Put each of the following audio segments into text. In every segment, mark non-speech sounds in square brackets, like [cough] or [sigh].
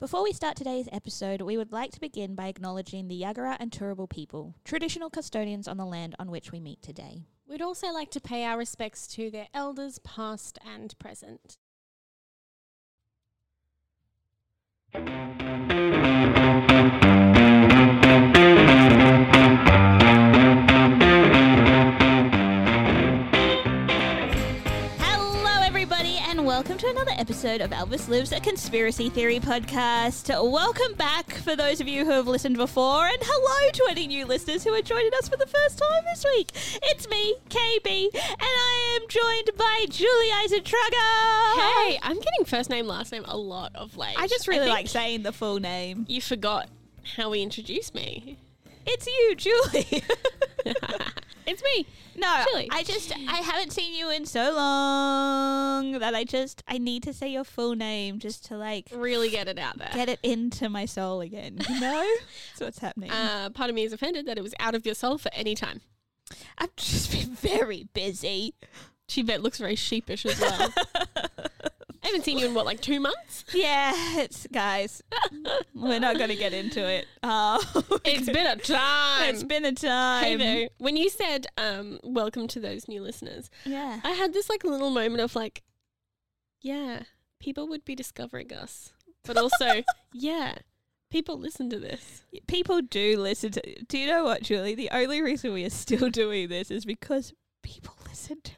Before we start today's episode, we would like to begin by acknowledging the Yagara and Turrbal people, traditional custodians on the land on which we meet today. We'd also like to pay our respects to their elders, past and present. Welcome to another episode of Elvis Lives, a conspiracy theory podcast. Welcome back for those of you who have listened before, and hello to any new listeners who are joining us for the first time this week. It's me, KB, and I am joined by Julie Eisentrager. Hey, I'm getting first name, last name a lot of late. I just really think like saying the full name. You forgot how we introduced me. It's you, Julie. [laughs] [laughs] It's me. No, Julie. I just I haven't seen you in so long that I just I need to say your full name just to like Really get it out there. get it into my soul again. You know, [laughs] that's what's happening. Uh, part of me is offended that it was out of your soul for any time. I've just been very busy. She bet looks very sheepish as well. [laughs] I haven't seen you in what, like two months? [laughs] Yeah, it's guys. [laughs] we're not going to get into it. Uh, [laughs] It's been a time. it's been a time. Hey there. When you said um, welcome to those new listeners, Yeah. I had this like little moment of like, yeah, people would be discovering us, but also, yeah, people listen to this. People do listen to. Do you know what, Julie? The only reason we are still doing this is because people listen to.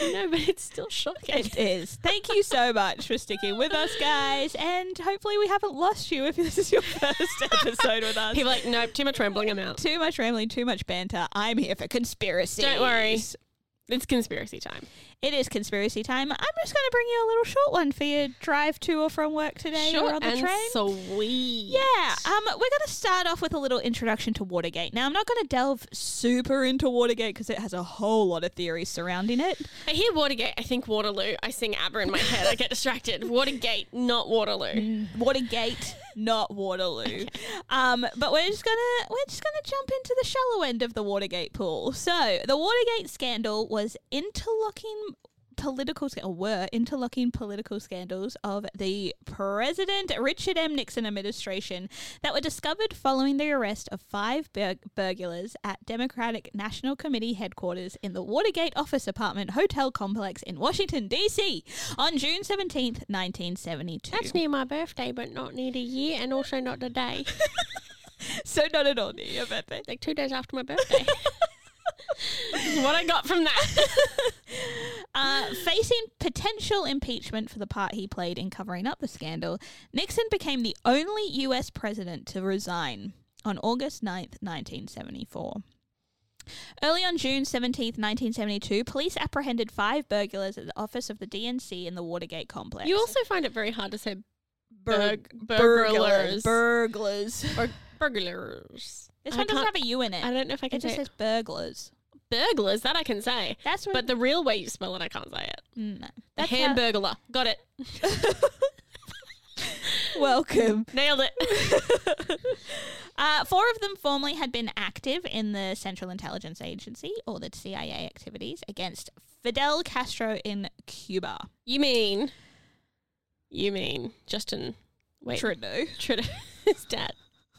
I know, but it's still shocking. It is. Thank you so much for sticking with us, guys. And hopefully, we haven't lost you if this is your first [laughs] episode with us. People are like, nope, too much rambling. I'm out. too much rambling, too much banter. I'm here for conspiracy. Don't worry. It's conspiracy time. It is conspiracy time. I'm just going to bring you a little short one for your drive to or from work today or Short on the and train. sweet. Yeah, um, we're going to start off with a little introduction to Watergate. Now, I'm not going to delve super into Watergate because it has a whole lot of theories surrounding it. I hear Watergate. I think Waterloo. I sing ABBA in my head. I get distracted. [laughs] Watergate, not Waterloo. Watergate, not Waterloo. [laughs] Um, but we're just gonna we're just gonna jump into the shallow end of the Watergate pool. So the Watergate scandal was interlocking political sc- or were interlocking political scandals of the President Richard M. Nixon administration that were discovered following the arrest of five bur- burglars at Democratic National Committee headquarters in the Watergate Office Apartment Hotel Complex in Washington D.C. on June seventeenth, nineteen seventy two. That's near my birthday, but not near the year, and also not the day. [laughs] So not at all near your birthday. like two days after my birthday. [laughs] what I got from that. [laughs] Uh, facing potential impeachment for the part he played in covering up the scandal, Nixon became the only U.S. president to resign on August 9th, 1974. Early on June 17th, 1972, police apprehended five burglars at the office of the DNC in the Watergate complex. You also find it very hard to say Burg- burg- burglars. Burglars. or burglars. This I one doesn't have a U in it. I don't know if I can it just say says burglars. Burglars. That I can say. That's what. But the real way you spell it, I can't say it. no. The That's hamburglar. Got it. [laughs] Welcome. Nailed it. [laughs] Uh, four of them formerly had been active in the Central Intelligence Agency, or the CIA activities, against Fidel Castro in Cuba. you mean? You mean Justin? Wait, Trudeau. Trudeau. [laughs] His dad.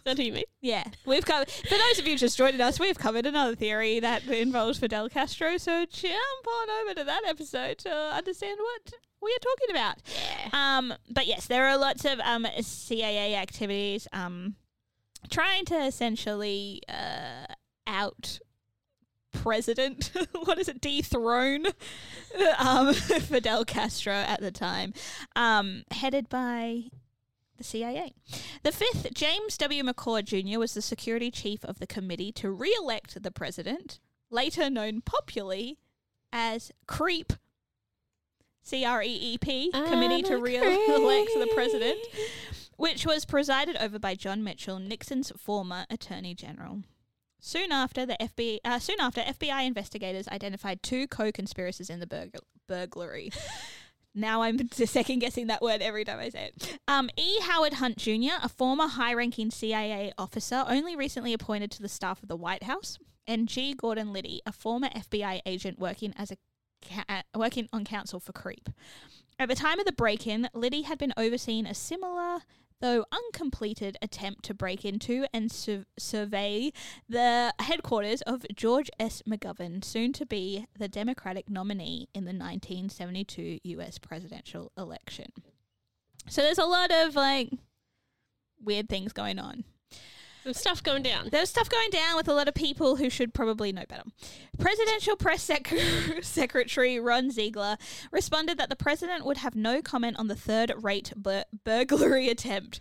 That who you mean? Yeah, we've covered. For those of you just joining us, we've covered another theory that involves Fidel Castro. So jump on over to that episode to understand what we are talking about. Yeah. Um, but yes, there are lots of um CIA activities um trying to essentially uh out president [laughs] what is it dethrone [laughs] um [laughs] Fidel Castro at the time um headed by the CIA. The fifth, James W. McCord Jr., was the security chief of the committee to re elect the president, later known popularly as CREEP. C R E E P committee to re-elect the president, which was presided over by John Mitchell, Nixon's former Attorney General. Soon after, the FBI, uh, soon after, FBI investigators identified two co-conspirators in the burg- burglary. Now I'm [laughs] second guessing that word every time I say it. Um, E. Howard Hunt Jr., a former high-ranking CIA officer, only recently appointed to the staff of the White House, and G. Gordon Liddy, a former FBI agent working as a ca- uh, working on counsel for Creep. At the time of the break-in, Liddy had been overseeing a similar, though uncompleted, attempt to break into and su- survey the headquarters of George S. McGovern, soon to be the Democratic nominee in the 1972 U.S. presidential election. So there's a lot of like weird things going on. Some stuff going down. There's stuff going down with a lot of people who should probably know better. Presidential Press Sec- [laughs] Secretary Ron Ziegler responded that the president would have no comment on the third rate bur- burglary [laughs] attempt.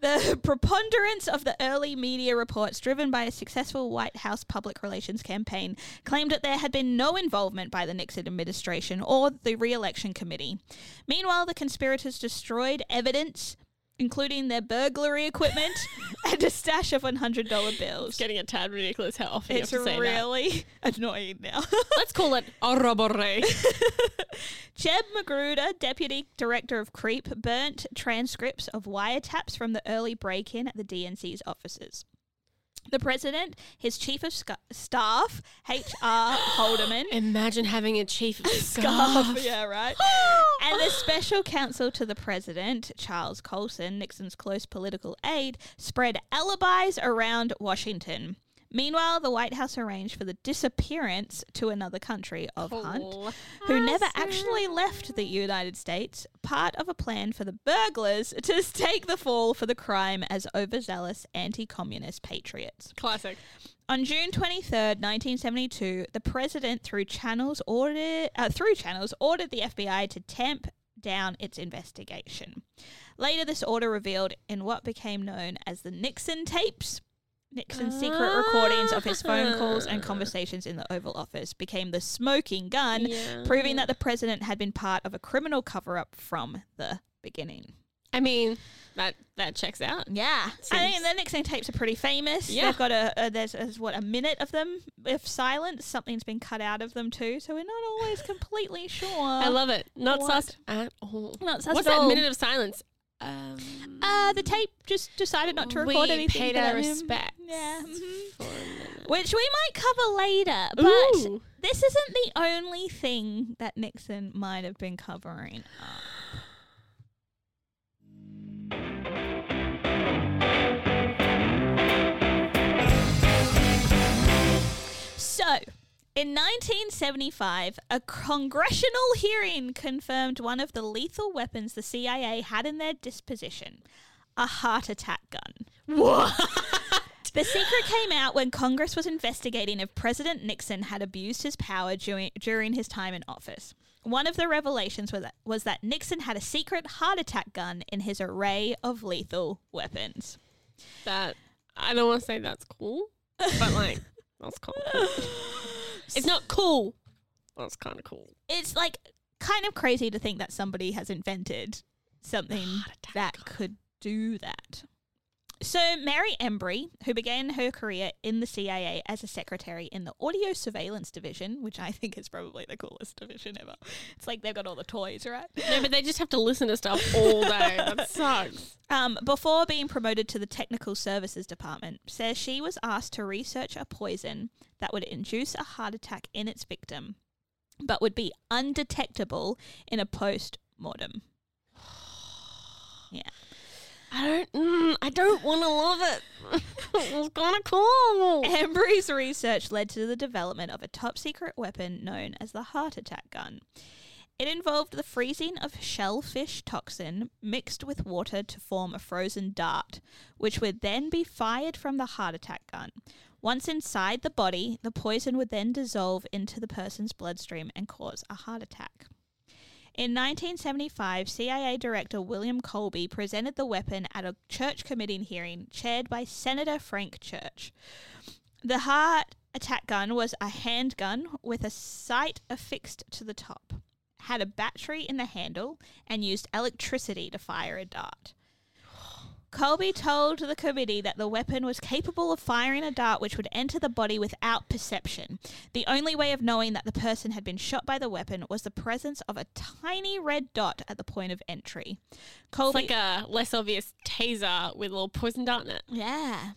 The preponderance of the early media reports, driven by a successful White House public relations campaign, claimed that there had been no involvement by the Nixon administration or the re election committee. Meanwhile, the conspirators destroyed evidence, including their burglary equipment [laughs] and a stash of $100 bills. It's getting a tad ridiculous how often It's you have to say really [laughs] annoying now. [laughs] Let's call it a robbery. Jeb Magruder, deputy director of CREEP, burnt transcripts of wiretaps from the early break in at the DNC's offices. The president, his chief of sca- staff, H.R. Haldeman, Imagine having a chief of staff. yeah, right, [gasps] and the special counsel to the president, Charles Colson, Nixon's close political aide, spread alibis around Washington. Meanwhile, the White House arranged for the disappearance to another country of Hunt who never actually left the United States, part of a plan for the burglars to [laughs] take the fall for the crime as overzealous anti communist patriots. Classic. On June 23rd, 1972, the president through channels ordered uh, through channels ordered the FBI to tamp down its investigation. Later this order revealed in what became known as the Nixon tapes Nixon's secret recordings of his phone calls and conversations in the Oval Office became the smoking gun, Yeah. proving that the president had been part of a criminal cover up from the beginning. I mean, that that checks out. Yeah, I think Seems- the Nixon tapes are pretty famous. Yeah. They've got a, a there's, there's what a minute of them of silence. Something's been cut out of them too, so we're not always [sighs] completely sure. I love it. Not what? sus at all. Not sus What's at that all. minute of silence? Um, Uh, the tape just decided not to record we anything. paid our respects. Yeah, mhm. minute. which we might cover later. But Ooh. this isn't the only thing that Nixon might have been covering up. So, in 1975, a congressional hearing confirmed one of the lethal weapons the CIA had in their disposition a heart attack gun. What? [laughs] The secret came out when Congress was investigating if President Nixon had abused his power during, during his time in office. One of the revelations was that, was that Nixon had a secret heart attack gun in his array of lethal weapons. that I don't want to say that's cool, but like that's kind of cool. [laughs] It's not cool. That's kind of cool. It's like kind of crazy to think that somebody has invented something [sighs] that could do that. So, Mary Embree, who began her career in the CIA as a secretary in the Audio Surveillance Division, which I think is probably the coolest division ever. It's like they've got all the toys, right? No, but they just have to listen to stuff all day. That [laughs] sucks. Um, before being promoted to the Technical Services Department, says she was asked to research a poison that would induce a heart attack in its victim, but would be undetectable in a post mortem. [sighs] Yeah. I don't. Mm, I don't want to love it. [laughs] it's kind of cool. Embree's research led to the development of a top secret weapon known as the heart attack gun. It involved the freezing of shellfish toxin mixed with water to form a frozen dart, which would then be fired from the heart attack gun. Once inside the body, the poison would then dissolve into the person's bloodstream and cause a heart attack. In 1975, CIA Director William Colby presented the weapon at a church committee hearing chaired by Senator Frank Church. The heart attack gun was a handgun with a sight affixed to the top. had a battery in the handle and used electricity to fire a dart. Colby told the committee that the weapon was capable of firing a dart which would enter the body without perception. The only way of knowing that the person had been shot by the weapon was the presence of a tiny red dot at the point of entry. It's like a less obvious taser with a little poison dart in it. yeah,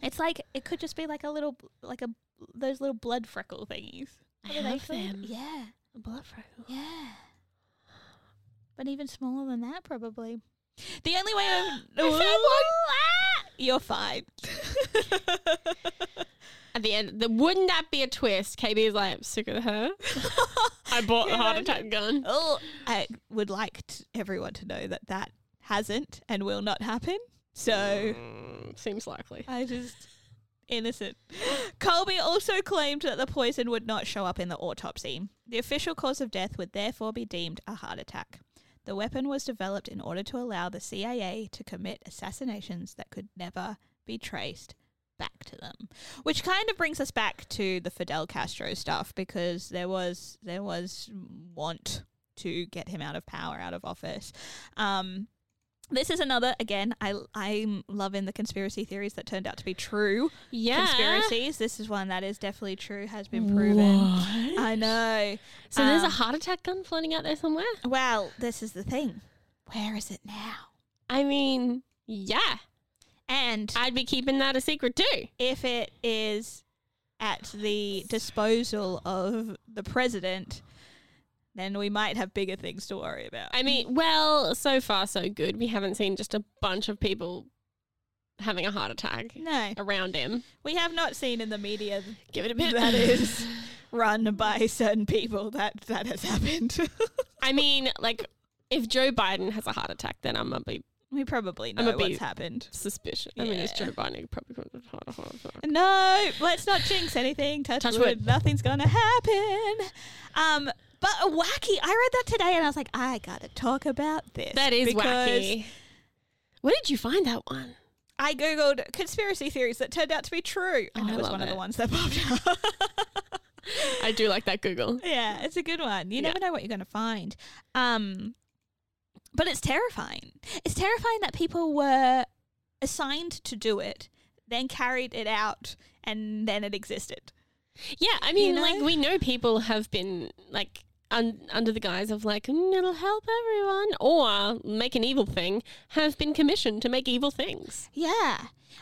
it's like it could just be like a little, like a those little blood freckle thingies. I What are they have them. Yeah, A blood freckle. yeah, but even smaller than that, probably. The only way of [gasps] I found one. Ah! You're fine. [laughs] At the end, the, wouldn't that be a twist? KB is like, I'm sick of her. [laughs] I bought the heart attack gun. Oh, I would like t- everyone to know that that hasn't and will not happen. So Mm, seems likely. I just innocent. Colby also claimed that the poison would not show up in the autopsy. The official cause of death would therefore be deemed a heart attack. The weapon was developed in order to allow the CIA to commit assassinations that could never be traced back to them. Which kind of brings us back to the Fidel Castro stuff because there was there was want to get him out of power, out of office. Um this is another again. I I'm loving the conspiracy theories that turned out to be true Yeah. conspiracies. This is one that is definitely true, has been proven. I know. So there's a Um, heart attack gun floating out there somewhere? Well, this is the thing. Where is it now? I mean, yeah. And I'd be keeping that a secret too. if it is at the disposal of the president, then we might have bigger things to worry about. I mean, well, so far so good. We haven't seen just a bunch of people having a heart attack no, around him. we have not seen in the media Give it a bit. that is [laughs] run by certain people that that has happened. I mean, like, if Joe Biden has a heart attack, then I'm gonna be we probably know a what's happened. suspicious. I mean, it's Joe Biden. Probably could have had a heart attack. No, let's not jinx anything. Touch, Touch wood. wood. Nothing's gonna happen. Um, but wacky. I read that today, and I was like, I gotta talk about this. That is wacky. Where did you find that one? I googled conspiracy theories that turned out to be true, and Oh, it was one of the ones that popped up. [laughs] I do like that Google. yeah, it's a good one. You Yeah. never know what you're gonna find. Um, but it's terrifying. It's terrifying that people were assigned to do it, then carried it out, and then it existed. Yeah, I mean, know? like we know people have been like un- under the guise of like "Mm, it'll help everyone or make an evil thing, have been commissioned to make evil things. Yeah.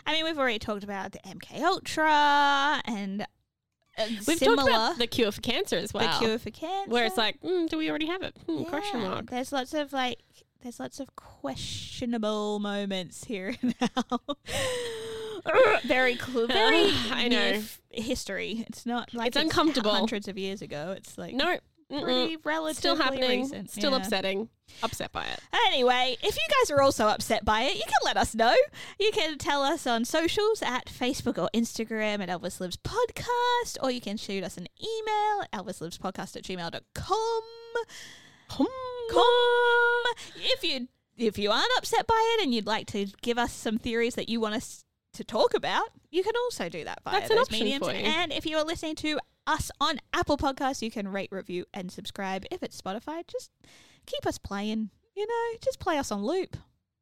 I mean, we've already talked about the MK Ultra and uh, We've similar talked about the cure for cancer as well, the cure for cancer. where it's like, mm, do we already have it? Hmm, Question mark. There's lots of like, there's lots of questionable moments here and [laughs] now. [laughs] very cool. [sighs] Very I know. f- history. It's not like It's uncomfortable. Hundreds of years ago. It's like No, mm-mm. pretty relatively still happening. recent. Still yeah. upsetting. Upset by it. Anyway, if you guys are also upset by it, you can let us know. You can tell us on socials at Facebook or Instagram at Elvis Lives Podcast, or you can shoot us an email at elvislivspodcast at gmail.com. Com. If you if you aren't upset by it and you'd like to give us some theories that you want us to talk about, you can also do that via That's an those mediums. And if you are listening to us on Apple Podcasts, you can rate, review, and subscribe. If it's Spotify, just keep us playing. You know, just play us on loop.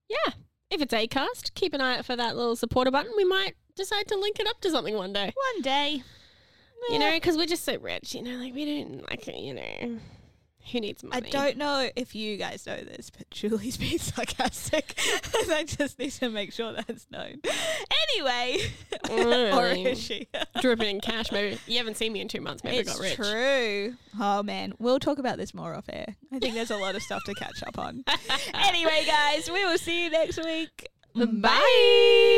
Yeah. If it's Acast, keep an eye out for that little supporter button. We might decide to link it up to something one day. One day. You know, because we're just so rich. You know, like we don't like you know. Who needs money? I don't know if you guys know this, but Julie's [laughs] being sarcastic. [laughs] and I just need to make sure that's known. Anyway, [laughs] mm. or Really? is she? dripping in cash. Maybe you haven't seen me in two months. Maybe it's I got rich. true. Oh man, we'll talk about this more off air. I think there's a lot of stuff to catch up on. anyway, guys, we will see you next week. Bye.